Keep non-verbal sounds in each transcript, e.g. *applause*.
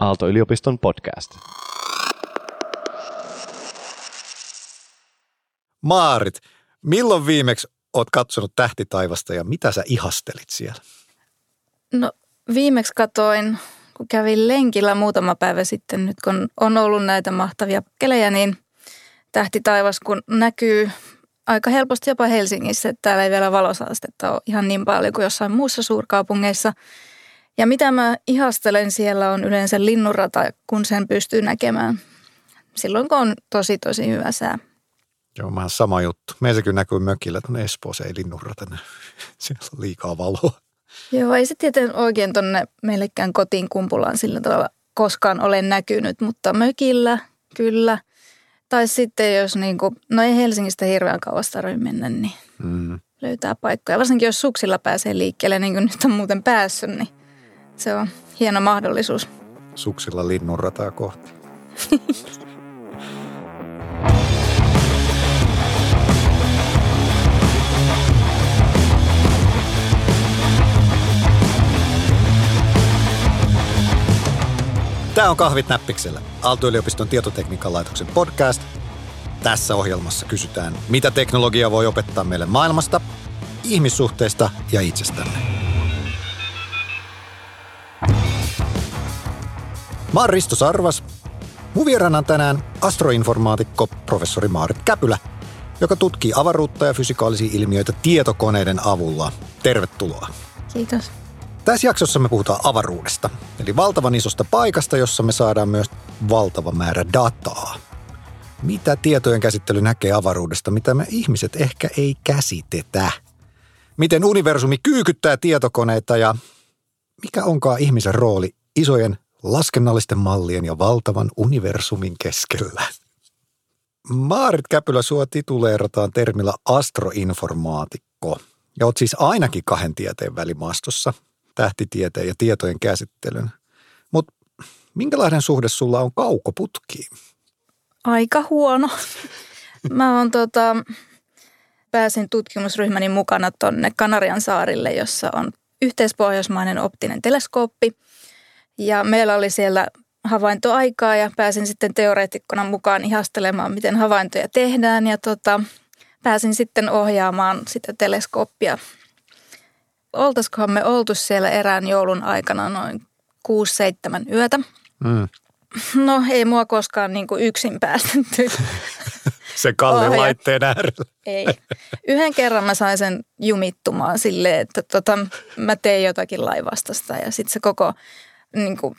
Aalto-yliopiston podcast. Maarit, milloin viimeksi oot katsonut tähtitaivasta ja mitä sä ihastelit siellä? No viimeksi katoin, kun kävin lenkillä muutama päivä sitten, nyt kun on ollut näitä mahtavia kelejä, niin tähtitaivas kun näkyy aika helposti jopa Helsingissä, että täällä ei vielä valosaastetta ole ihan niin paljon kuin jossain muussa suurkaupungeissa. Ja mitä mä ihastelen siellä on yleensä linnunrata, kun sen pystyy näkemään silloin, kun on tosi tosi hyvä sää. Joo, vähän sama juttu. Meillä kyllä näkyy mökillä tuonne Espoossa, ei linnunrata *laughs* Siellä on liikaa valoa. Joo, ei se tietenkin oikein tuonne meillekään kotiin kumpulaan sillä tavalla koskaan ole näkynyt, mutta mökillä kyllä. Tai sitten jos niin kuin, no ei Helsingistä hirveän kauas tarvitse mennä, niin mm. löytää paikkoja. Varsinkin jos suksilla pääsee liikkeelle, niin kuin nyt on muuten päässyt, niin se on hieno mahdollisuus. Suksilla linnunrataa kohti. Tämä on Kahvit näppiksellä, Aalto-yliopiston tietotekniikan laitoksen podcast. Tässä ohjelmassa kysytään, mitä teknologia voi opettaa meille maailmasta, ihmissuhteista ja itsestämme. Mä oon Risto Sarvas. Mun vieraana on tänään astroinformaatikko professori Maarit Käpylä, joka tutkii avaruutta ja fysikaalisia ilmiöitä tietokoneiden avulla. Tervetuloa. Kiitos. Tässä jaksossa me puhutaan avaruudesta, eli valtavan isosta paikasta, jossa me saadaan myös valtava määrä dataa. Mitä tietojen käsittely näkee avaruudesta, mitä me ihmiset ehkä ei käsitetä? Miten universumi kyykyttää tietokoneita ja mikä onkaan ihmisen rooli isojen laskennallisten mallien ja valtavan universumin keskellä? Maarit Käpylä sua tituleerataan termillä astroinformaatikko. Ja oot siis ainakin kahden tieteen välimaastossa – tähtitieteen ja tietojen käsittelyn. Mutta minkälainen suhde sulla on kaukoputkiin? Aika huono. Mä oon tota, pääsin tutkimusryhmäni mukana tonne Kanarian saarille, jossa on yhteispohjoismainen optinen teleskooppi. Ja meillä oli siellä havaintoaikaa ja pääsin sitten teoreetikkona mukaan ihastelemaan, miten havaintoja tehdään. Ja tota, pääsin sitten ohjaamaan sitä teleskooppia oltaisikohan me oltu siellä erään joulun aikana noin 6-7 yötä. Mm. No ei mua koskaan niin kuin yksin päästetty. *laughs* se kallin laitteen äärellä. Ei. Yhden kerran mä sain sen jumittumaan silleen, että tota, mä tein jotakin laivastasta ja sitten se koko niin kuin,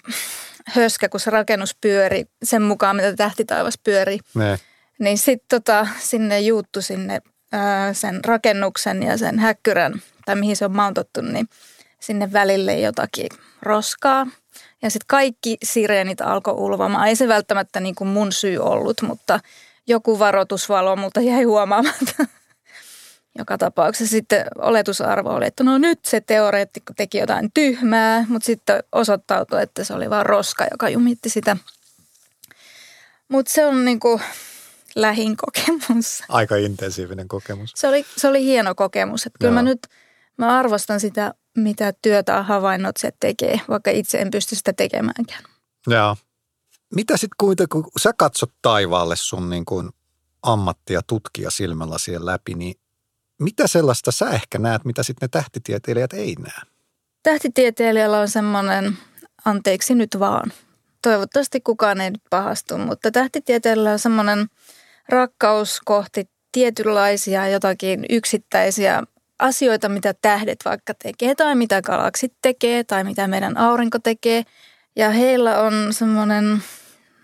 höskä, kun se rakennus pyöri sen mukaan, mitä tähtitaivas pyöri. Ne. Niin sitten tota, sinne juuttu sinne ää, sen rakennuksen ja sen häkkyrän tai mihin se on mountottu, niin sinne välille jotakin roskaa. Ja sitten kaikki sireenit alkoi ulvamaan. Ei se välttämättä niin kuin mun syy ollut, mutta joku varoitusvalo mutta jäi huomaamatta. Joka tapauksessa sitten oletusarvo oli, että no nyt se teoreettikko teki jotain tyhmää, mutta sitten osoittautui, että se oli vain roska, joka jumitti sitä. Mutta se on niin kuin lähin kokemus. Aika intensiivinen kokemus. Se oli, se oli hieno kokemus. Että kyllä mä nyt – Mä arvostan sitä, mitä työtä havainnot se tekee, vaikka itse en pysty sitä tekemäänkään. Joo. Mitä sitten kuitenkin, kun sä katsot taivaalle sun niin kuin ammattia tutkija silmällä siellä läpi, niin mitä sellaista sä ehkä näet, mitä sitten ne tähtitieteilijät ei näe? Tähtitieteilijällä on semmoinen, anteeksi nyt vaan, toivottavasti kukaan ei nyt pahastu, mutta tähtitieteilijällä on semmoinen rakkaus kohti tietynlaisia jotakin yksittäisiä asioita, mitä tähdet vaikka tekee tai mitä galaksit tekee tai mitä meidän aurinko tekee. Ja heillä on semmoinen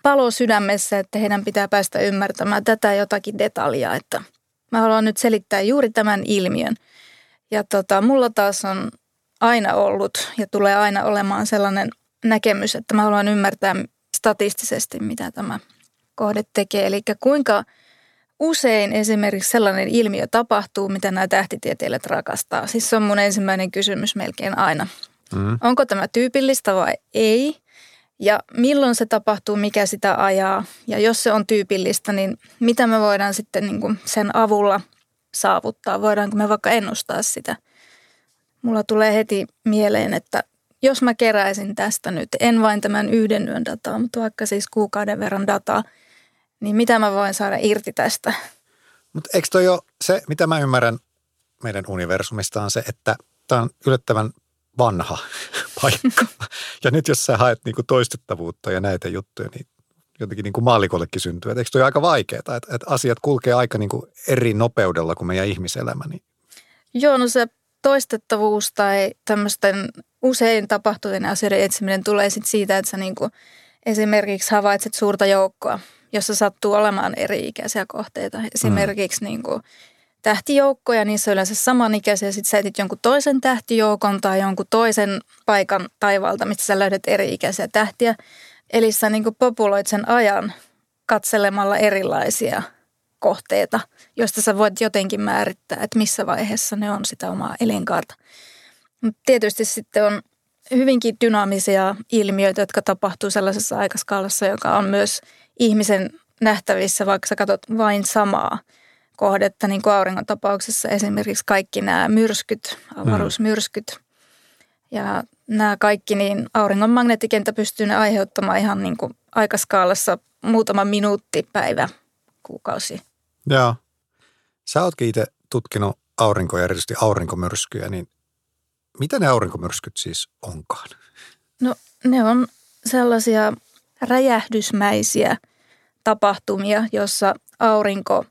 palo sydämessä, että heidän pitää päästä ymmärtämään tätä jotakin detaljaa, että mä haluan nyt selittää juuri tämän ilmiön. Ja tota, mulla taas on aina ollut ja tulee aina olemaan sellainen näkemys, että mä haluan ymmärtää statistisesti, mitä tämä kohde tekee. Eli kuinka usein esimerkiksi sellainen ilmiö tapahtuu, mitä nämä tähtitieteilijät rakastaa? Siis se on mun ensimmäinen kysymys melkein aina. Mm. Onko tämä tyypillistä vai ei? Ja milloin se tapahtuu, mikä sitä ajaa? Ja jos se on tyypillistä, niin mitä me voidaan sitten niin kuin sen avulla saavuttaa? Voidaanko me vaikka ennustaa sitä? Mulla tulee heti mieleen, että jos mä keräisin tästä nyt, en vain tämän yhden yön dataa, mutta vaikka siis kuukauden verran dataa, niin mitä mä voin saada irti tästä? Mutta eikö toi ole se, mitä mä ymmärrän meidän universumista on se, että tämä on yllättävän vanha *laughs* paikka. ja nyt jos sä haet niinku toistettavuutta ja näitä juttuja, niin jotenkin niin kuin maallikollekin syntyy. Et eikö toi aika vaikeaa, että, että asiat kulkee aika niin kuin eri nopeudella kuin meidän ihmiselämä? Niin. Joo, no se toistettavuus tai tämmöisten usein tapahtuvien asioiden etsiminen tulee sit siitä, että sä niin kuin esimerkiksi havaitset suurta joukkoa, jossa sattuu olemaan eri-ikäisiä kohteita. Esimerkiksi mm. niin kuin tähtijoukkoja, niissä on yleensä samanikäisiä. Sitten sä etit jonkun toisen tähtijoukon tai jonkun toisen paikan taivaalta, mistä sä löydät eri-ikäisiä tähtiä. Eli sä niin populoit sen ajan katselemalla erilaisia kohteita, joista sä voit jotenkin määrittää, että missä vaiheessa ne on sitä omaa elinkaarta. Mutta tietysti sitten on hyvinkin dynaamisia ilmiöitä, jotka tapahtuu sellaisessa aikaskaalassa, joka on myös ihmisen nähtävissä, vaikka sä katsot vain samaa kohdetta, niin kuin auringon tapauksessa esimerkiksi kaikki nämä myrskyt, avaruusmyrskyt. Ja nämä kaikki, niin auringon magneettikenttä pystyy ne aiheuttamaan ihan niin kuin aikaskaalassa muutama minuutti, päivä, kuukausi. Joo. Sä ootkin itse tutkinut aurinkoja, erityisesti aurinkomyrskyjä, niin mitä ne aurinkomyrskyt siis onkaan? No ne on sellaisia räjähdysmäisiä tapahtumia, jossa aurinko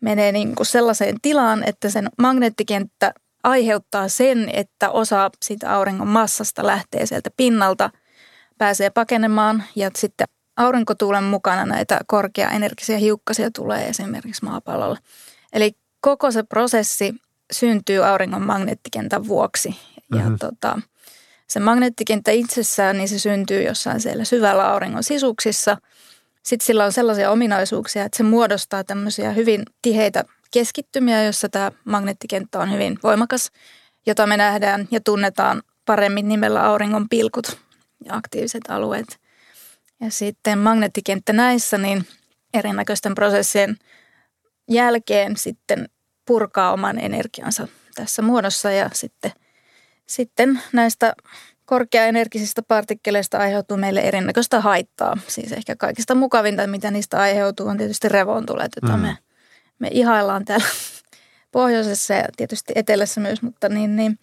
menee niin kuin sellaiseen tilaan, että sen magneettikenttä aiheuttaa sen, että osa siitä auringon massasta lähtee sieltä pinnalta, pääsee pakenemaan ja sitten aurinkotuulen mukana näitä korkeaenergisiä hiukkasia tulee esimerkiksi maapallolle. Eli koko se prosessi syntyy auringon magneettikentän vuoksi. Ja mm-hmm. tota, se magneettikenttä itsessään, niin se syntyy jossain siellä syvällä auringon sisuksissa. Sitten sillä on sellaisia ominaisuuksia, että se muodostaa tämmöisiä hyvin tiheitä keskittymiä, jossa tämä magneettikenttä on hyvin voimakas, jota me nähdään ja tunnetaan paremmin nimellä auringon pilkut ja aktiiviset alueet. Ja sitten magneettikenttä näissä, niin erinäköisten prosessien jälkeen sitten purkaa oman energiansa tässä muodossa ja sitten, sitten näistä korkeaenergisistä partikkeleista aiheutuu meille erinäköistä haittaa. Siis ehkä kaikista mukavinta, mitä niistä aiheutuu, on tietysti revontulet, joita mm. me me ihaillaan täällä *laughs* pohjoisessa ja tietysti etelässä myös, mutta niin, niin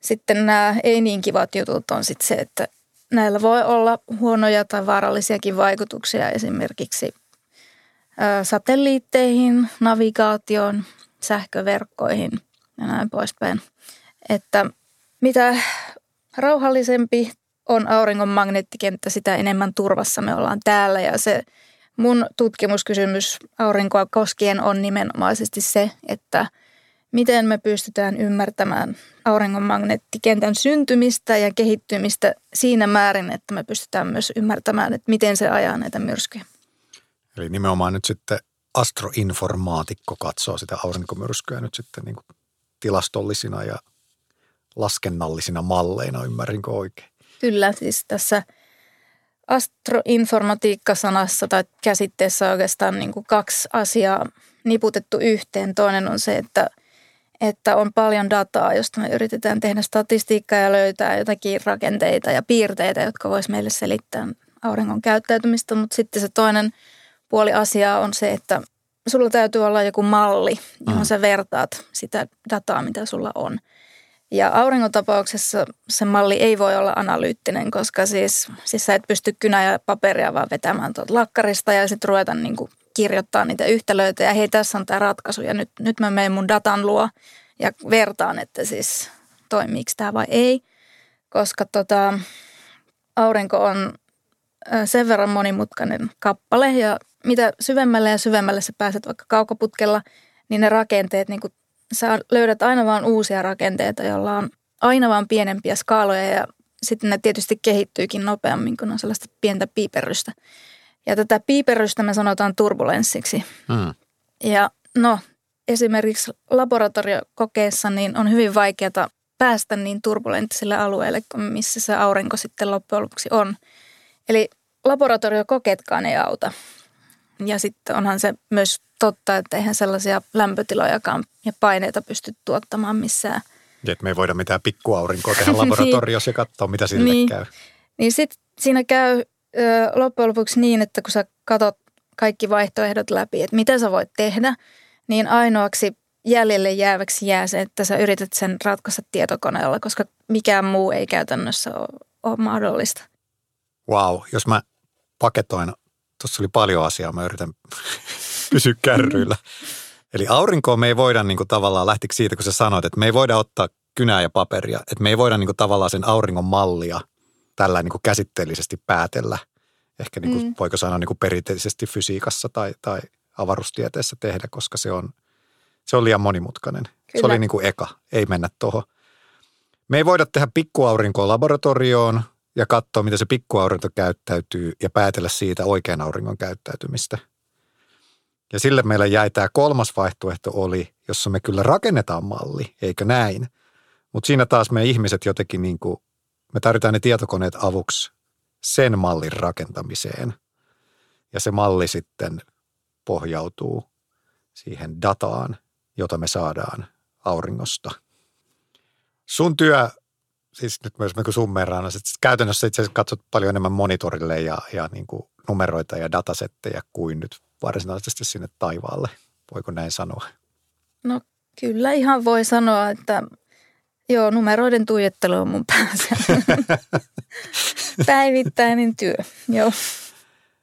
sitten nämä ei niin kivat jutut on sitten se, että näillä voi olla huonoja tai vaarallisiakin vaikutuksia esimerkiksi satelliitteihin, navigaatioon, sähköverkkoihin ja näin poispäin. Että mitä rauhallisempi on auringon magneettikenttä, sitä enemmän turvassa me ollaan täällä ja se – Mun tutkimuskysymys aurinkoa koskien on nimenomaisesti se, että miten me pystytään ymmärtämään auringon magneettikentän syntymistä ja kehittymistä siinä määrin, että me pystytään myös ymmärtämään, että miten se ajaa näitä myrskyjä. Eli nimenomaan nyt sitten astroinformaatikko katsoo sitä aurinkomyrskyä nyt sitten niin kuin tilastollisina ja laskennallisina malleina, ymmärrinkö oikein? Kyllä, siis tässä – astroinformatiikka-sanassa tai käsitteessä on oikeastaan niin kuin kaksi asiaa niputettu yhteen. Toinen on se, että, että on paljon dataa, josta me yritetään tehdä statistiikkaa ja löytää jotakin rakenteita ja piirteitä, jotka vois meille selittää auringon käyttäytymistä. Mutta sitten se toinen puoli asiaa on se, että sulla täytyy olla joku malli, johon mm. sä vertaat sitä dataa, mitä sulla on – ja auringon tapauksessa se malli ei voi olla analyyttinen, koska siis, siis sä et pysty kynä ja paperia vaan vetämään tuolta lakkarista ja sitten ruveta niin kuin kirjoittaa niitä yhtälöitä ja hei tässä on tämä ratkaisu ja nyt, nyt mä menen mun datan luo ja vertaan, että siis toimiiko tämä vai ei. Koska tota, aurinko on sen verran monimutkainen kappale ja mitä syvemmälle ja syvemmälle sä pääset vaikka kaukoputkella, niin ne rakenteet niin kuin sä löydät aina vaan uusia rakenteita, joilla on aina vaan pienempiä skaaloja ja sitten ne tietysti kehittyykin nopeammin, kun on sellaista pientä piiperrystä. Ja tätä piiperrystä me sanotaan turbulenssiksi. Mm. Ja no, esimerkiksi laboratoriokokeessa niin on hyvin vaikeaa päästä niin turbulenttisille alueille, missä se aurinko sitten loppujen lopuksi on. Eli laboratoriokokeetkaan ei auta. Ja sitten onhan se myös totta, että eihän sellaisia lämpötilojakaan ja paineita pysty tuottamaan missään Et me ei voida mitään pikkuaurinkoa tehdä laboratoriossa ja katsoa, mitä sille Niin. käy. Niin sitten siinä käy ö, loppujen lopuksi niin, että kun sä katot kaikki vaihtoehdot läpi, että mitä sä voit tehdä, niin ainoaksi jäljelle jääväksi jää se, että sä yrität sen ratkaista tietokoneella, koska mikään muu ei käytännössä ole, ole mahdollista. Wow, jos mä paketoin, tuossa oli paljon asiaa, mä yritän pysyä kärryillä. Eli aurinkoon me ei voida niin kuin tavallaan, lähtikö siitä, kun sä sanoit, että me ei voida ottaa kynää ja paperia, että me ei voida niin kuin tavallaan sen auringon mallia tällä niin kuin käsitteellisesti päätellä. Ehkä niin kuin, mm. voiko sanoa niin kuin perinteisesti fysiikassa tai, tai avaruustieteessä tehdä, koska se on, se on liian monimutkainen. Kyllä. Se oli niin kuin eka, ei mennä tuohon. Me ei voida tehdä pikkuaurinkoa laboratorioon ja katsoa, miten se pikkuaurinko käyttäytyy ja päätellä siitä oikean auringon käyttäytymistä. Ja sille meillä jäi tämä kolmas vaihtoehto oli, jossa me kyllä rakennetaan malli, eikö näin? Mutta siinä taas me ihmiset jotenkin niin kuin, me tarvitaan ne tietokoneet avuksi sen mallin rakentamiseen. Ja se malli sitten pohjautuu siihen dataan, jota me saadaan auringosta. Sun työ, siis nyt myös kun summeraan, että käytännössä itse asiassa katsot paljon enemmän monitorille ja, ja niin kuin numeroita ja datasetteja kuin nyt varsinaisesti sinne taivaalle. Voiko näin sanoa? No kyllä ihan voi sanoa, että joo, numeroiden tuijottelu on mun päässä. *laughs* Päivittäinen työ, joo.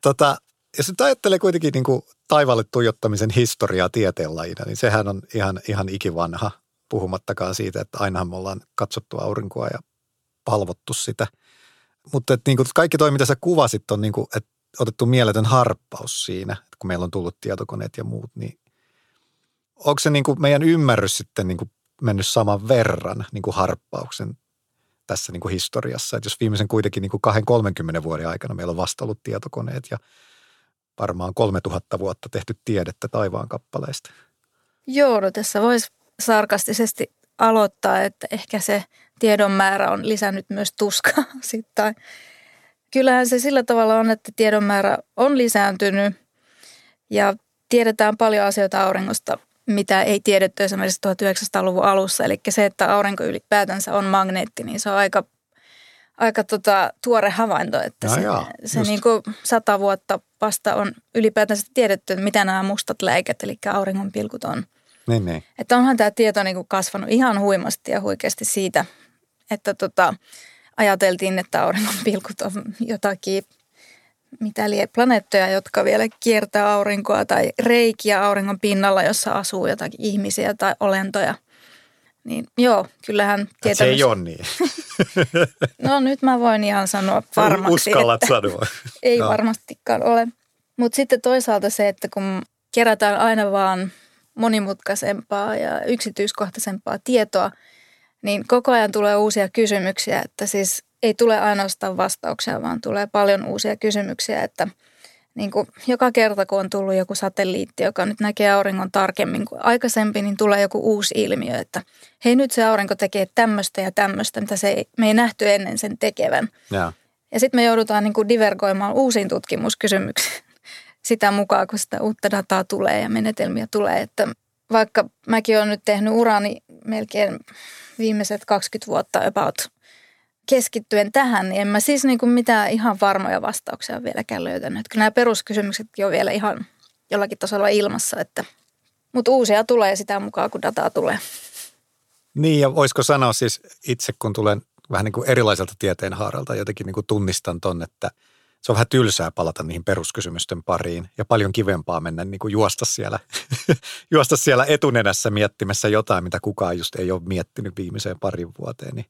Tota, jos nyt ajattelee kuitenkin niin kuin taivaalle tuijottamisen historiaa tieteenlajina, niin sehän on ihan, ihan ikivanha, puhumattakaan siitä, että ainahan me ollaan katsottu aurinkoa ja palvottu sitä. Mutta että niin kuin kaikki toi, mitä sä kuvasit, on niin kuin, että otettu mieletön harppaus siinä, kun meillä on tullut tietokoneet ja muut, niin onko se niin kuin meidän ymmärrys sitten niin kuin mennyt saman verran niin kuin harppauksen tässä niin kuin historiassa. Että jos viimeisen kuitenkin niin kuin 20-30 vuoden aikana meillä on vasta ollut tietokoneet ja varmaan 3000 vuotta tehty tiedettä taivaan kappaleista. Joo, no tässä voisi sarkastisesti aloittaa, että ehkä se tiedon määrä on lisännyt myös tuskaa *laughs* sitten. Kyllähän se sillä tavalla on, että tiedon määrä on lisääntynyt ja tiedetään paljon asioita auringosta, mitä ei tiedetty esimerkiksi 1900-luvun alussa. Eli se, että aurinko ylipäätänsä on magneetti, niin se on aika, aika tota, tuore havainto, että No se, se just. niin kuin sata vuotta vasta on ylipäätänsä tiedetty, että mitä nämä mustat läikät, eli auringon pilkut on. Niin, niin. Että onhan tämä tieto niin kuin kasvanut ihan huimasti ja huikeasti siitä, että tota, ajateltiin, että auringon pilkut on jotakin, mitä lie, planeettoja, jotka vielä kiertää aurinkoa tai reikiä auringon pinnalla, jossa asuu jotakin ihmisiä tai olentoja. Niin joo, kyllähän Et se tietämys... ei ole niin. *laughs* No nyt mä voin ihan sanoa varmaksi, Uskallat että sanoa. *laughs* ei Joo. varmastikaan ole. Mutta sitten toisaalta se, että kun kerätään aina vaan monimutkaisempaa ja yksityiskohtaisempaa tietoa, niin koko ajan tulee uusia kysymyksiä, että siis ei tule ainoastaan vastauksia, vaan tulee paljon uusia kysymyksiä, että niin kuin joka kerta, kun on tullut joku satelliitti, joka nyt näkee auringon tarkemmin kuin aikaisempi, niin tulee joku uusi ilmiö, että hei nyt se aurinko tekee tämmöistä ja tämmöistä, mitä se ei, me ei nähty ennen sen tekevän. Joo. Ja sitten me joudutaan niin kuin divergoimaan uusiin tutkimuskysymyksiin *laughs* sitä mukaan, kun sitä uutta dataa tulee ja menetelmiä tulee. Että vaikka mäkin olen nyt tehnyt urani melkein viimeiset 20 vuotta about keskittyen tähän, niin en mä siis niin kuin mitään ihan varmoja vastauksia vieläkään löytänyt. Kyllä nämä peruskysymykset on vielä ihan jollakin tasolla ilmassa, että, mutta uusia tulee sitä mukaan, kun dataa tulee. Niin ja voisiko sanoa siis itse, kun tulen vähän niin kuin erilaiselta tieteenhaaralta, jotenkin niin kuin tunnistan ton, että se on vähän tylsää palata niihin peruskysymysten pariin ja paljon kivempaa mennä niin kuin juosta siellä, *laughs* juosta siellä etunenässä miettimässä jotain, mitä kukaan just ei ole miettinyt viimeiseen parin vuoteen. Niin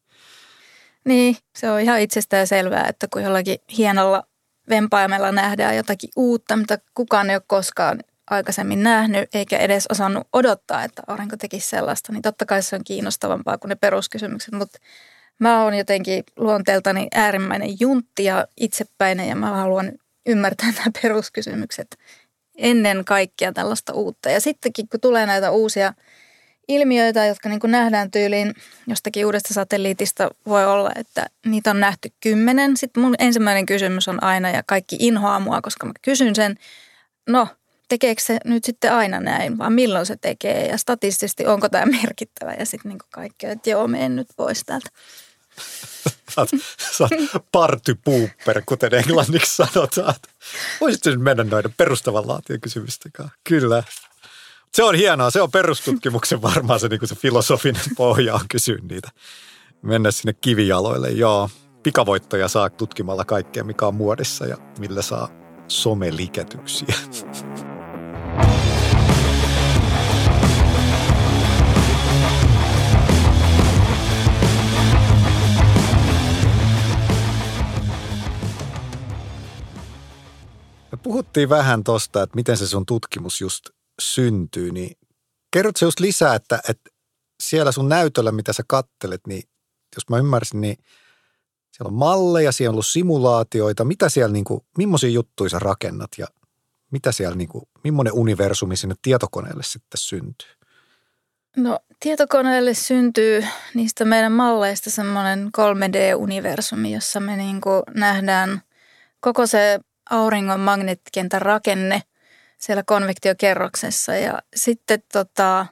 Niin, se on ihan itsestään selvää, että kun jollakin hienolla vempaimella nähdään jotakin uutta, mitä kukaan ei ole koskaan aikaisemmin nähnyt eikä edes osannut odottaa, että aurinko tekisi sellaista, niin totta kai se on kiinnostavampaa kuin ne peruskysymykset, mutta mä oon jotenkin luonteeltani äärimmäinen juntti ja itsepäinen ja mä haluan ymmärtää nämä peruskysymykset ennen kaikkea tällaista uutta. Ja sittenkin, kun tulee näitä uusia ilmiöitä, jotka niin nähdään tyyliin jostakin uudesta satelliitista, voi olla, että niitä on nähty kymmenen. Sitten mun ensimmäinen kysymys on aina, ja kaikki inhoaa mua, koska mä kysyn sen, no tekeekö se nyt sitten aina näin, vaan milloin se tekee ja statistisesti onko tämä merkittävä ja sitten niin kaikki, että joo, menen nyt pois täältä. *laughs* sä oot partypooper, kuten englanniksi sanotaan. Voisitko nyt mennä noiden perustavanlaatien kysymysten Kyllä. Se on hienoa, se on perustutkimuksen varmaan se, niin se filosofinen pohja on kysyä niitä. Mennä sinne kivijaloille, joo. Pikavoittaja saa tutkimalla kaikkea, mikä on muodissa ja millä saa someliketyksiä. Puhuttiin vähän tosta, että miten se sun tutkimus just syntyy, niin kerrotko just lisää, että, että siellä sun näytöllä, mitä sä kattelet, niin jos mä ymmärsin, niin siellä on malleja, siellä on ollut simulaatioita. Mitä siellä, niin kuin, millaisia juttuja sä rakennat ja mitä siellä, niin kuin, millainen universumi sinne tietokoneelle sitten syntyy? No tietokoneelle syntyy niistä meidän malleista semmoinen 3D-universumi, jossa me niin kuin nähdään koko se auringon magneettikentän rakenne siellä konvektiokerroksessa. Ja sitten tota,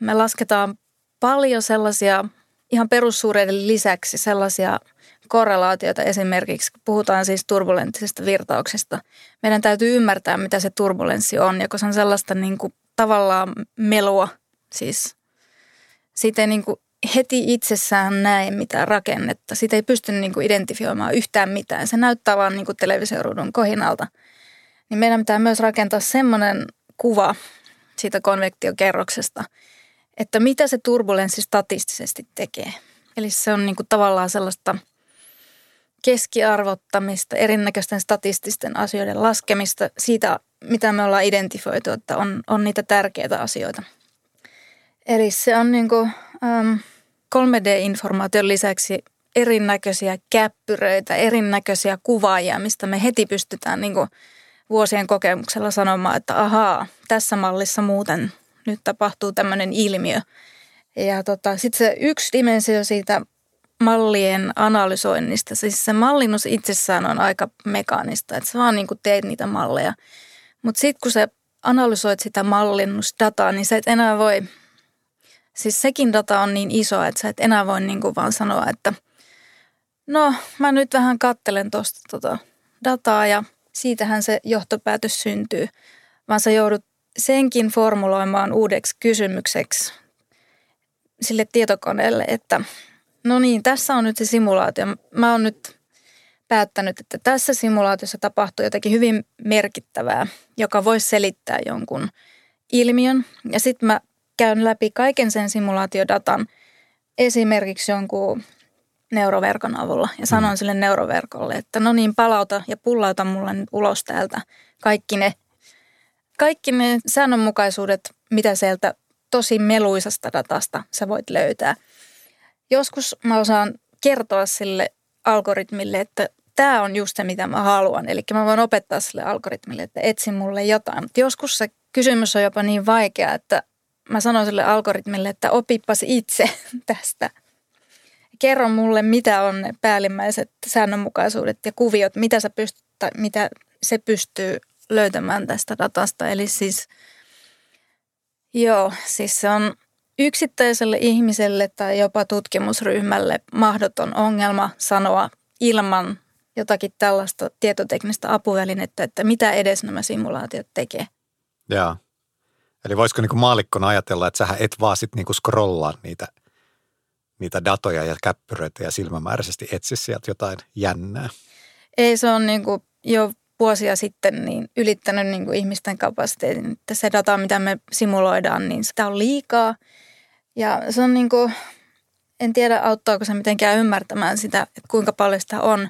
me lasketaan paljon sellaisia ihan perussuureiden lisäksi sellaisia korrelaatioita esimerkiksi, puhutaan siis turbulenttisesta virtauksesta. Meidän täytyy ymmärtää, mitä se turbulenssi on, ja kun se on sellaista niin kuin, tavallaan melua, siis siitä ei niin kuin heti itsessään näe mitään rakennetta. Sitä ei pysty niin kuin identifioimaan yhtään mitään. Se näyttää vaan niin televisioruudun kohinalta. Niin meidän pitää myös rakentaa semmoinen kuva siitä konvektiokerroksesta, että mitä se turbulenssi statistisesti tekee. Eli se on niin kuin tavallaan sellaista keskiarvottamista, erinäköisten statististen asioiden laskemista siitä, mitä me ollaan identifioitu, että on, on niitä tärkeitä asioita. Eli se on niin kuin, ähm, 3D-informaation lisäksi erinäköisiä käppyröitä, erinäköisiä kuvaajia, mistä me heti pystytään niin kuin vuosien kokemuksella sanomaan, että ahaa, tässä mallissa muuten nyt tapahtuu tämmöinen ilmiö. Ja tota, sitten se yksi dimensio siitä mallien analysoinnista, siis se mallinnus itsessään on aika mekaanista, että sä vaan niin kuin teet niitä malleja. Mutta sitten kun sä analysoit sitä mallinnusdataa, niin sä et enää voi, siis sekin data on niin iso, että sä et enää voi niin kuin vaan sanoa, että no mä nyt vähän kattelen tuosta tota dataa ja siitähän se johtopäätös syntyy, vaan sä joudut senkin formuloimaan uudeksi kysymykseksi sille tietokoneelle, että no niin, tässä on nyt se simulaatio. Mä oon nyt päättänyt, että tässä simulaatiossa tapahtuu jotakin hyvin merkittävää, joka voisi selittää jonkun ilmiön. Ja sitten mä käyn läpi kaiken sen simulaatiodatan esimerkiksi jonkun neuroverkon avulla ja sanon mm. sille neuroverkolle, että no niin, palauta ja pullauta mulle nyt ulos täältä kaikki ne kaikki ne säännönmukaisuudet, mitä sieltä tosi meluisasta datasta sä voit löytää. Joskus mä osaan kertoa sille algoritmille, että tämä on just se, mitä mä haluan. Eli mä voin opettaa sille algoritmille, että etsi mulle jotain. Mutta joskus se kysymys on jopa niin vaikea, että mä sanon sille algoritmille, että opipas itse *laughs* tästä. Kerro mulle, mitä on ne päällimmäiset säännönmukaisuudet ja kuviot, mitä, sä pystyt, mitä se pystyy löytämään tästä datasta. Eli siis, joo, siis se on yksittäiselle ihmiselle tai jopa tutkimusryhmälle mahdoton ongelma sanoa ilman jotakin tällaista tietoteknistä apuvälinettä, että mitä edes nämä simulaatiot tekee. Joo. Eli voisiko niin maalikkona ajatella, että sähän et vaan sitten niin scrollaa niitä, niitä datoja ja käppyröitä ja silmämääräisesti etsi sieltä jotain jännää? Ei, se on niin jo vuosia sitten niin ylittänyt niin ihmisten kapasiteetin. Että se data, mitä me simuloidaan, niin sitä on liikaa. Ja se on niin kuin, en tiedä auttaako se mitenkään ymmärtämään sitä, että kuinka paljon sitä on.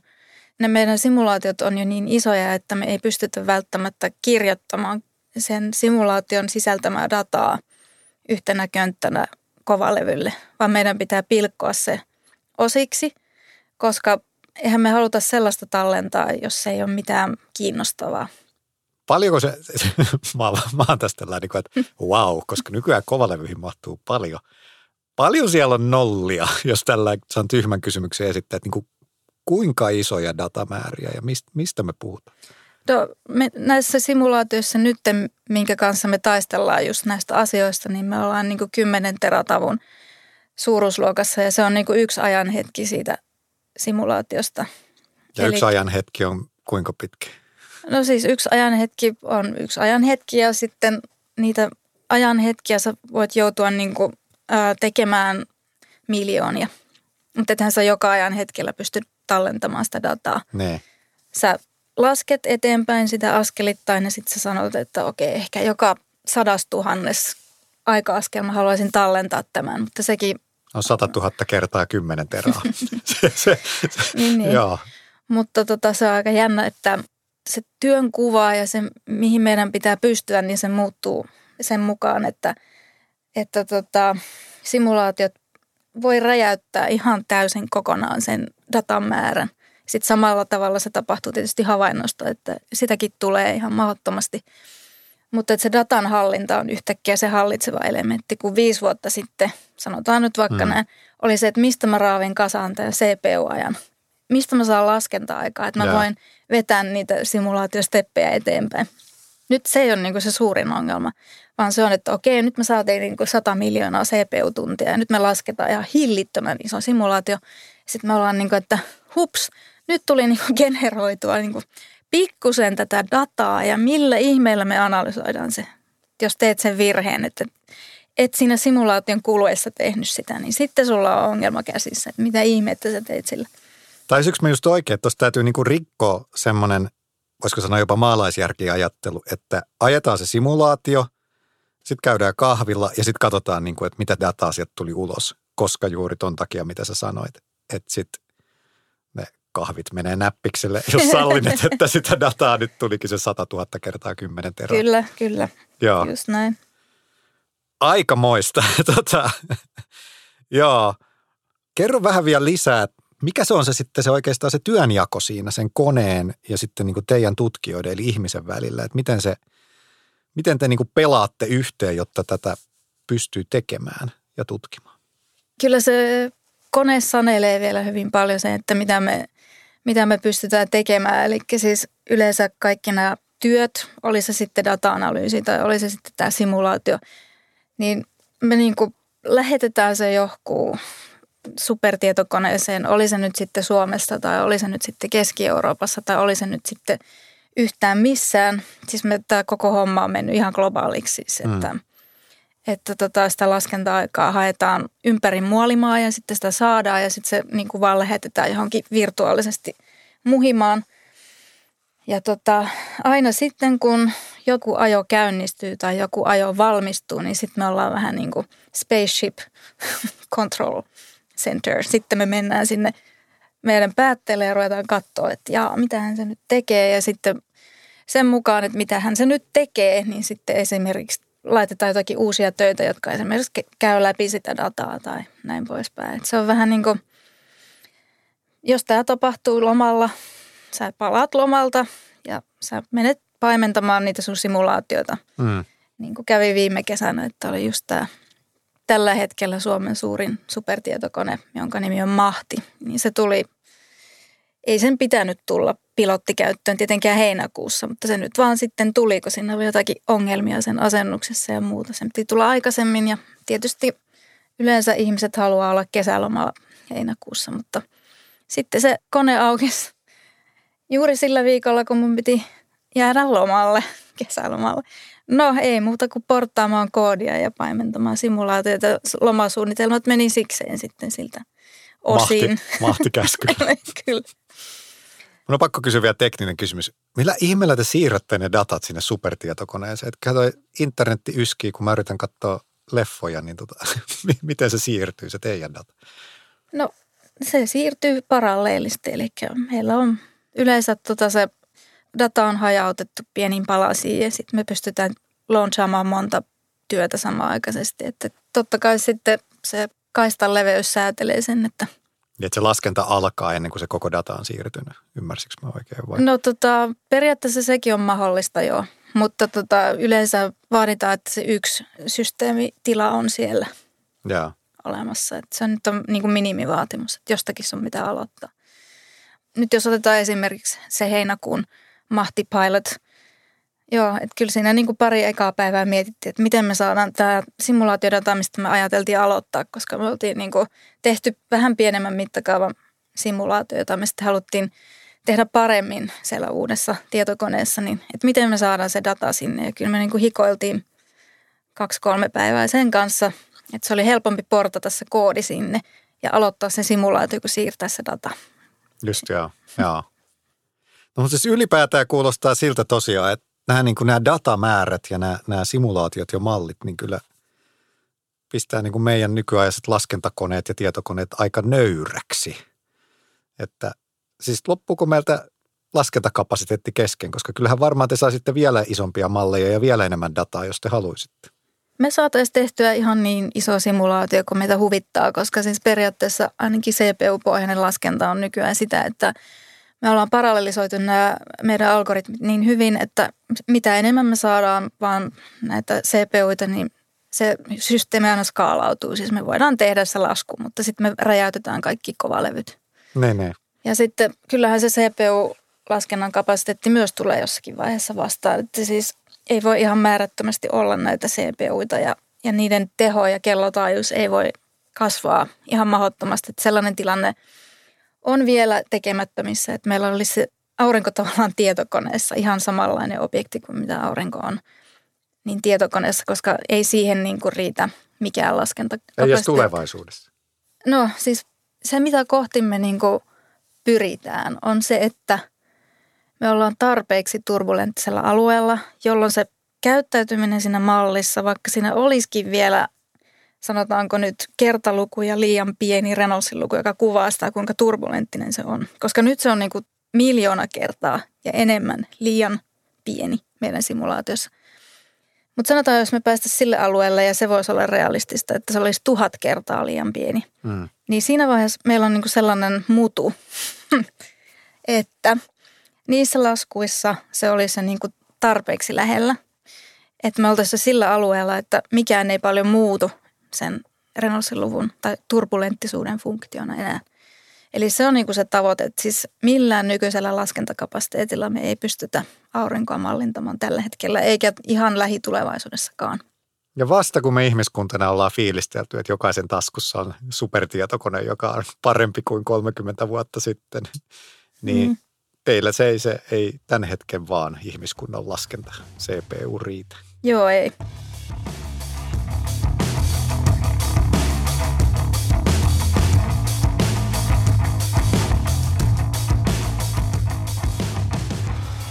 Ne meidän simulaatiot on jo niin isoja, että me ei pystytä välttämättä kirjoittamaan sen simulaation sisältämää dataa yhtenä könttänä kovalevylle, vaan meidän pitää pilkkoa se osiksi, koska eihän me haluta sellaista tallentaa, jos ei ole mitään kiinnostavaa. Paljonko se, *laughs* mä, mä oon tästä tällainen, että wow, koska nykyään kovalevyihin mahtuu paljon. Paljon siellä on nollia, jos tällä saan tyhmän kysymyksen esittää, että niin kuin, kuinka isoja datamääriä ja mistä me puhutaan? No, me, näissä simulaatioissa nyt, minkä kanssa me taistellaan just näistä asioista, niin me ollaan niin kuin 10 teratavun suuruusluokassa ja se on niin kuin yksi ajanhetki siitä simulaatiosta. Ja Eli, yksi ajanhetki on kuinka pitkä? No siis yksi ajanhetki on yksi ajanhetki ja sitten niitä ajanhetkiä sä voit joutua niin kuin, ää, tekemään miljoonia. Mutta ethän sä joka ajan hetkellä pysty tallentamaan sitä dataa. Ne. Sä lasket eteenpäin sitä askelittain ja sitten sä sanot, että okei, ehkä joka sadastuhannes aika-askel mä haluaisin tallentaa tämän, mutta sekin... On sata tuhatta kertaa kymmenen teraa. *laughs* *laughs* se, se, se, niin, niin. Joo. Mutta tota, se on aika jännä, että se työn kuva ja se, mihin meidän pitää pystyä, niin se muuttuu sen mukaan, että, että tota, simulaatiot voi räjäyttää ihan täysin kokonaan sen datan määrän. Sitten samalla tavalla se tapahtuu tietysti havainnosta, että sitäkin tulee ihan mahdottomasti. Mutta että se datan hallinta on yhtäkkiä se hallitseva elementti, kun viisi vuotta sitten, sanotaan nyt vaikka mm. näin, oli se, että mistä mä raavin kasaan tämän CPU-ajan. Mistä mä saan laskenta-aikaa, että mä yeah. voin vetää niitä simulaatiosteppejä eteenpäin. Nyt se ei ole niin se suurin ongelma, vaan se on, että okei, nyt me saatiin niin 100 miljoonaa CPU-tuntia ja nyt me lasketaan ihan hillittömän iso simulaatio. Sitten me ollaan niin kuin, että hups, nyt tuli niin kuin generoitua niin kuin pikkusen tätä dataa ja millä ihmeellä me analysoidaan se. Jos teet sen virheen, että et siinä simulaation kuluessa tehnyt sitä, niin sitten sulla on ongelma käsissä, että mitä ihmettä sä teit sillä. Tai yksi just oikein, että tuossa täytyy niinku rikkoa semmoinen, voisiko sanoa jopa maalaisjärkiajattelu, että ajetaan se simulaatio, sitten käydään kahvilla ja sitten katsotaan, niinku, että mitä dataa sieltä tuli ulos, koska juuri ton takia, mitä sä sanoit. Että sitten kahvit menee näppikselle, jos sallinet, *laughs* että sitä dataa nyt tulikin se 100 000 kertaa 10 teraa. Kyllä, kyllä. Joo. Just näin. Aikamoista. *laughs* tota, joo. Kerro vähän vielä lisää, mikä se on se sitten se oikeastaan se työnjako siinä sen koneen ja sitten niin kuin teidän tutkijoiden eli ihmisen välillä, että miten se, miten te niin kuin pelaatte yhteen, jotta tätä pystyy tekemään ja tutkimaan? Kyllä se kone sanelee vielä hyvin paljon sen, että mitä me, mitä me pystytään tekemään. Eli siis yleensä kaikki nämä työt, oli se sitten data-analyysi tai oli se sitten tämä simulaatio, niin me niin kuin lähetetään se johonkin supertietokoneeseen, oli se nyt sitten Suomessa tai oli se nyt sitten Keski-Euroopassa tai oli se nyt sitten yhtään missään. Siis me, tämä koko homma on mennyt ihan globaaliksi siis, että, mm. Että tota, sitä laskenta-aikaa haetaan ympäri muolimaa ja sitten sitä saadaan ja sitten se niin kuin vaan lähetetään johonkin virtuaalisesti muhimaan. Ja tota, aina sitten kun joku ajo käynnistyy tai joku ajo valmistuu, niin sitten me ollaan vähän niin kuin spaceship *laughs* control Center. Sitten me mennään sinne meidän päätteelle ja ruvetaan katsoa, että jaa, mitä hän se nyt tekee. Ja sitten sen mukaan, että mitä hän se nyt tekee, niin sitten esimerkiksi laitetaan jotakin uusia töitä, jotka esimerkiksi käy läpi sitä dataa tai näin poispäin. Et se on vähän niin kuin, jos tämä tapahtuu lomalla, sä palaat lomalta ja sä menet paimentamaan niitä sun simulaatioita. Mm. Niin kuin kävi viime kesänä, että oli just tämä tällä hetkellä Suomen suurin supertietokone, jonka nimi on Mahti, niin se tuli, ei sen pitänyt tulla pilottikäyttöön tietenkään heinäkuussa, mutta se nyt vaan sitten tuli, kun siinä oli jotakin ongelmia sen asennuksessa ja muuta. Sen piti tulla aikaisemmin ja tietysti yleensä ihmiset haluaa olla kesälomalla heinäkuussa, mutta sitten se kone aukesi juuri sillä viikolla, kun mun piti jäädä lomalle, *laughs* kesälomalle. No ei muuta kuin porttaamaan koodia ja paimentamaan simulaatioita. Lomasuunnitelmat meni sikseen sitten siltä osin. Mahti, mahti käskyllä. *laughs* Kyllä. Mun on pakko kysyä vielä tekninen kysymys. Millä ihmeellä te siirrätte ne datat sinne supertietokoneeseen? Et katso, internetti yskii, kun mä yritän katsoa leffoja, niin tota, *laughs* miten se siirtyy, se teidän data? No se siirtyy paralleellisesti, eli meillä on yleensä tota se data on hajautettu pieniin palasiin ja sitten me pystytään launchaamaan monta työtä samaaikaisesti. Että totta kai sitten se kaistan leveys säätelee sen, että – että se laskenta alkaa ennen kuin se koko data on siirtynyt. Ymmärsikö mä oikein vai? No tota, periaatteessa sekin on mahdollista joo, mutta tota, yleensä vaaditaan, että se yksi systeemitila on siellä ja. olemassa. Että se on nyt on niin kuin minimivaatimus, että jostakin on mitä aloittaa. Nyt jos otetaan esimerkiksi se heinäkuun Mahti Pilot. Joo, että kyllä siinä niin kuin pari ekaa päivää mietittiin, että miten me saadaan tämä simulaatiodata, mistä me ajateltiin aloittaa, koska me oltiin niin kuin tehty vähän pienemmän mittakaavan simulaatio, jota me sitten haluttiin tehdä paremmin siellä uudessa tietokoneessa, niin että miten me saadaan se data sinne. Ja kyllä me niin kuin hikoiltiin kaksi-kolme päivää sen kanssa, että se oli helpompi portata se koodi sinne ja aloittaa se simulaatio, kun siirtää se data. Just joo, joo. No siis ylipäätään kuulostaa siltä tosiaan, että nämä, niin kuin nämä datamäärät ja nämä, nämä simulaatiot ja mallit, niin kyllä pistää niin kuin meidän nykyaikaiset laskentakoneet ja tietokoneet aika nöyräksi. Että siis loppuuko meiltä laskentakapasiteetti kesken, koska kyllähän varmaan te saisitte vielä isompia malleja ja vielä enemmän dataa, jos te haluaisitte. Me saataisiin tehtyä ihan niin iso simulaatio kuin meitä huvittaa, koska siis periaatteessa ainakin CPU-pohjainen laskenta on nykyään sitä, että me ollaan parallelisoitu nämä meidän algoritmit niin hyvin, että mitä enemmän me saadaan vaan näitä CPUita, niin se systeemi aina skaalautuu. Siis me voidaan tehdä se lasku, mutta sitten me räjäytetään kaikki kovalevyt. Ne, ne. Ja sitten kyllähän se CPU-laskennan kapasiteetti myös tulee jossakin vaiheessa vastaan. Että siis ei voi ihan määrättömästi olla näitä CPUita ja, ja niiden teho ja kellotaajuus ei voi kasvaa ihan mahdottomasti. Että sellainen tilanne on vielä tekemättömissä, että meillä olisi se aurinko tavallaan tietokoneessa ihan samanlainen objekti kuin mitä aurinko on niin tietokoneessa, koska ei siihen niin kuin riitä mikään laskenta. Ei edes tulevaisuudessa. No siis se, mitä kohti me niin kuin pyritään, on se, että me ollaan tarpeeksi turbulenttisella alueella, jolloin se käyttäytyminen siinä mallissa, vaikka siinä olisikin vielä sanotaanko nyt kertaluku ja liian pieni Reynoldsin luku, joka kuvaa sitä, kuinka turbulenttinen se on. Koska nyt se on niin kuin miljoona kertaa ja enemmän liian pieni meidän simulaatiossa. Mutta sanotaan, jos me päästä sille alueelle ja se voisi olla realistista, että se olisi tuhat kertaa liian pieni. Mm. Niin siinä vaiheessa meillä on niinku sellainen mutu, *laughs* että niissä laskuissa se olisi se niinku tarpeeksi lähellä. Että me oltaisiin sillä alueella, että mikään ei paljon muutu sen Reynoldsin luvun tai turbulenttisuuden funktiona enää. Eli se on niinku se tavoite, että siis millään nykyisellä laskentakapasiteetilla me ei pystytä aurinkoa mallintamaan tällä hetkellä, eikä ihan lähitulevaisuudessakaan. Ja vasta kun me ihmiskuntana ollaan fiilistelty, että jokaisen taskussa on supertietokone, joka on parempi kuin 30 vuotta sitten, niin mm. teillä se ei, se ei tämän hetken vaan ihmiskunnan laskenta CPU riitä. Joo, ei.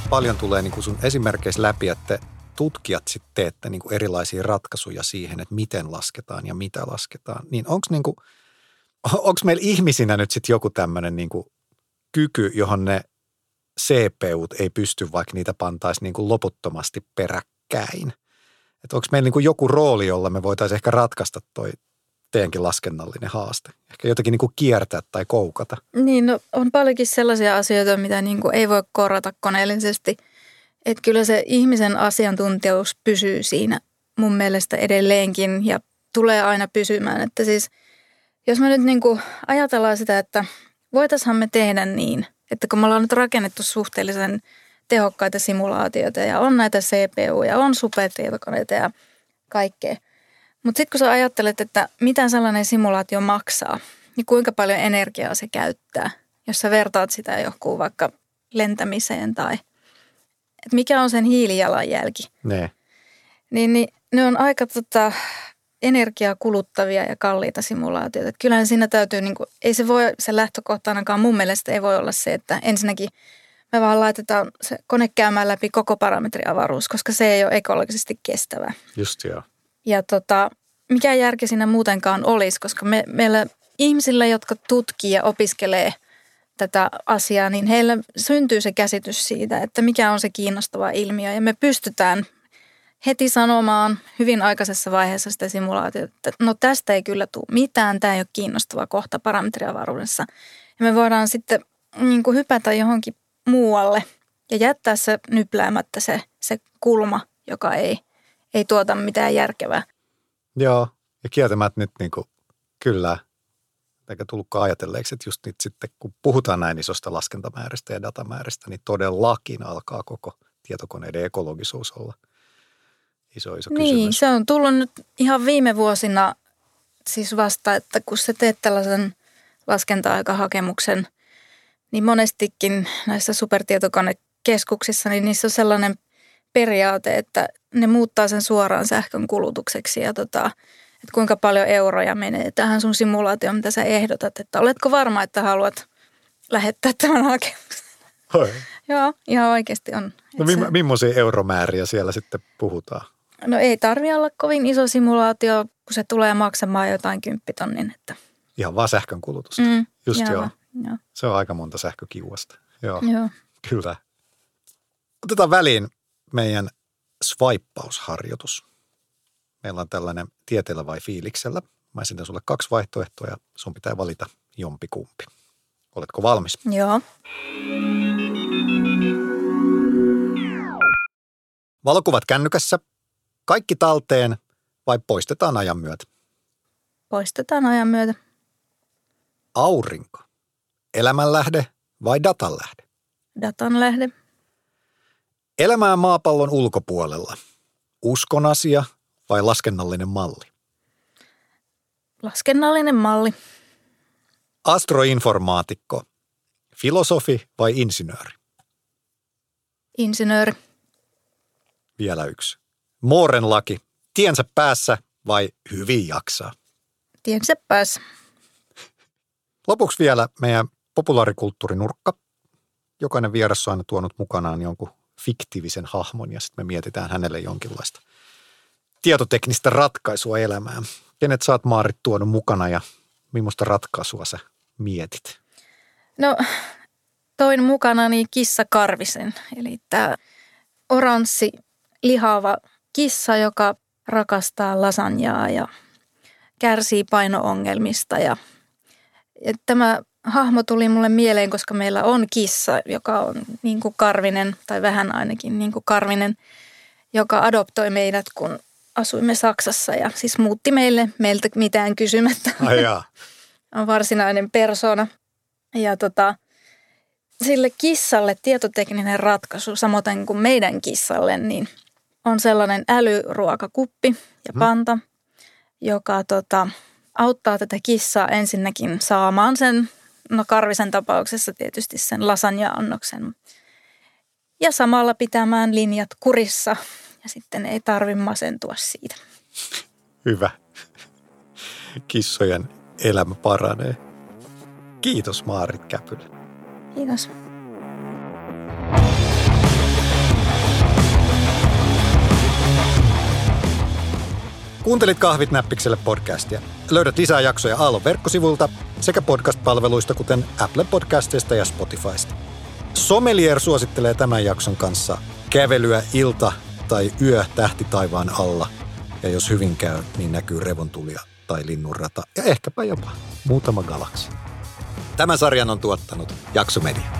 Paljon tulee niin kuin sun esimerkkeissä läpi, että tutkijat sitten teette niin kuin erilaisia ratkaisuja siihen, että miten lasketaan ja mitä lasketaan. Niin onko niin kuin, *laughs* meillä ihmisinä nyt sitten joku tämmöinen niin kyky, johon ne CPUt ei pysty, vaikka niitä pantaisi niin kuin loputtomasti peräkkäin? Että onko meillä niin kuin joku rooli, jolla me voitaisiin ehkä ratkaista toi teidänkin laskennallinen haaste? Ehkä jotenkin niin kuin kiertää tai koukata. Niin, no, on paljonkin sellaisia asioita, mitä niin kuin ei voi korrata koneellisesti. Että kyllä se ihmisen asiantuntijuus pysyy siinä mun mielestä edelleenkin ja tulee aina pysymään. Että siis jos me nyt niin kuin ajatellaan sitä, että voitaisiin me tehdä niin, että kun me ollaan nyt rakennettu suhteellisen tehokkaita simulaatioita ja on näitä CPU ja on supertietokoneita ja kaikkea – mutta sitten kun sä ajattelet, että mitä sellainen simulaatio maksaa, niin kuinka paljon energiaa se käyttää, jos sä vertaat sitä johonkin vaikka lentämiseen tai että mikä on sen hiilijalanjälki. Ne. Niin, niin ne on aika tota, energiaa kuluttavia ja kalliita simulaatioita. Että kyllähän siinä täytyy, niin kuin, ei se voi, se lähtökohta ainakaan mun mielestä ei voi olla se, että ensinnäkin me vaan laitetaan se kone käymään läpi koko parametriavaruus, koska se ei ole ekologisesti kestävää. Just joo. Ja tota, mikä järki siinä muutenkaan olisi, koska me, meillä ihmisillä, jotka tutkii ja opiskelee tätä asiaa, niin heillä syntyy se käsitys siitä, että mikä on se kiinnostava ilmiö. Ja me pystytään heti sanomaan hyvin aikaisessa vaiheessa sitä simulaatiota, että no tästä ei kyllä tule mitään, tämä ei ole kiinnostava kohta parametriavaruudessa. Ja me voidaan sitten niin kuin hypätä johonkin muualle ja jättää se nypläämättä se, se kulma, joka ei – ei tuota mitään järkevää. Joo, ja kieltämättä nyt niin kuin, kyllä eikä tullutkaan ajatelleeksi, että just nyt sitten kun puhutaan näin isosta laskentamääristä ja datamääristä, niin todellakin alkaa koko tietokoneiden ekologisuus olla iso, iso niin, kysymys. se on tullut nyt ihan viime vuosina siis vasta, että kun sä teet tällaisen laskenta-aikahakemuksen, niin monestikin näissä supertietokonekeskuksissa, niin niissä on sellainen periaate, että ne muuttaa sen suoraan sähkön kulutukseksi ja tota, että kuinka paljon euroja menee tähän sun simulaatioon, mitä sä ehdotat, että oletko varma, että haluat lähettää tämän hakemuksen. Oi. Joo, ihan oikeasti on. No Et se- mi- millaisia euromääriä siellä sitten puhutaan? No ei tarvi olla kovin iso simulaatio, kun se tulee maksamaan jotain kymppitonnin. Että. Ihan vaan sähkön kulutusta. Mm, Just joo. vaan, joo. Se on aika monta sähkökiuasta. Joo, joo. kyllä. Otetaan väliin meidän swipeausharjoitus. Meillä on tällainen tieteellä vai fiiliksellä. Mä esitän sulle kaksi vaihtoehtoa ja sun pitää valita jompi kumpi. Oletko valmis? Joo. Valokuvat kännykässä. Kaikki talteen vai poistetaan ajan myötä? Poistetaan ajan myötä. Aurinko. Elämänlähde vai datanlähde? Datan lähde. Elämää maapallon ulkopuolella. Uskon asia vai laskennallinen malli? Laskennallinen malli. Astroinformaatikko. Filosofi vai insinööri? Insinööri. Vielä yksi. Mooren laki. Tiensä päässä vai hyvin jaksaa? Tiensä päässä. Lopuksi vielä meidän populaarikulttuurinurkka. Jokainen vieras on aina tuonut mukanaan jonkun fiktiivisen hahmon ja sitten me mietitään hänelle jonkinlaista tietoteknistä ratkaisua elämään. Kenet sä oot Maarit tuonut mukana ja millaista ratkaisua sä mietit? No, toin mukanani kissa Karvisen, eli tämä oranssi lihava kissa, joka rakastaa lasanjaa ja kärsii painoongelmista. Ja, ja tämä hahmo tuli mulle mieleen, koska meillä on kissa, joka on niin kuin Karvinen, tai vähän ainakin niin kuin Karvinen, joka adoptoi meidät, kun asuimme Saksassa ja siis muutti meille meiltä mitään kysymättä. Ai *laughs* on varsinainen persona. Ja tota, sille kissalle tietotekninen ratkaisu, samoin kuin meidän kissalle, niin on sellainen älyruokakuppi ja panta, joka tota, auttaa tätä kissaa ensinnäkin saamaan sen, no Karvisen tapauksessa tietysti sen lasagna-annoksen. Ja samalla pitämään linjat kurissa ja sitten ei tarvi masentua siitä. Hyvä. Kissojen elämä paranee. Kiitos Maarit Käpylä. Kiitos. Kuuntelit Kahvit näppikselle podcastia. Löydät lisää jaksoja Aallon verkkosivulta sekä podcast-palveluista, kuten Apple Podcastista ja Spotifysta. Sommelier suosittelee tämän jakson kanssa kävelyä ilta- tai yö tähti taivaan alla. Ja jos hyvin käy, niin näkyy revontulia tai linnunrata ja ehkäpä jopa muutama galaksi. Tämän sarjan on tuottanut Jaksomedia.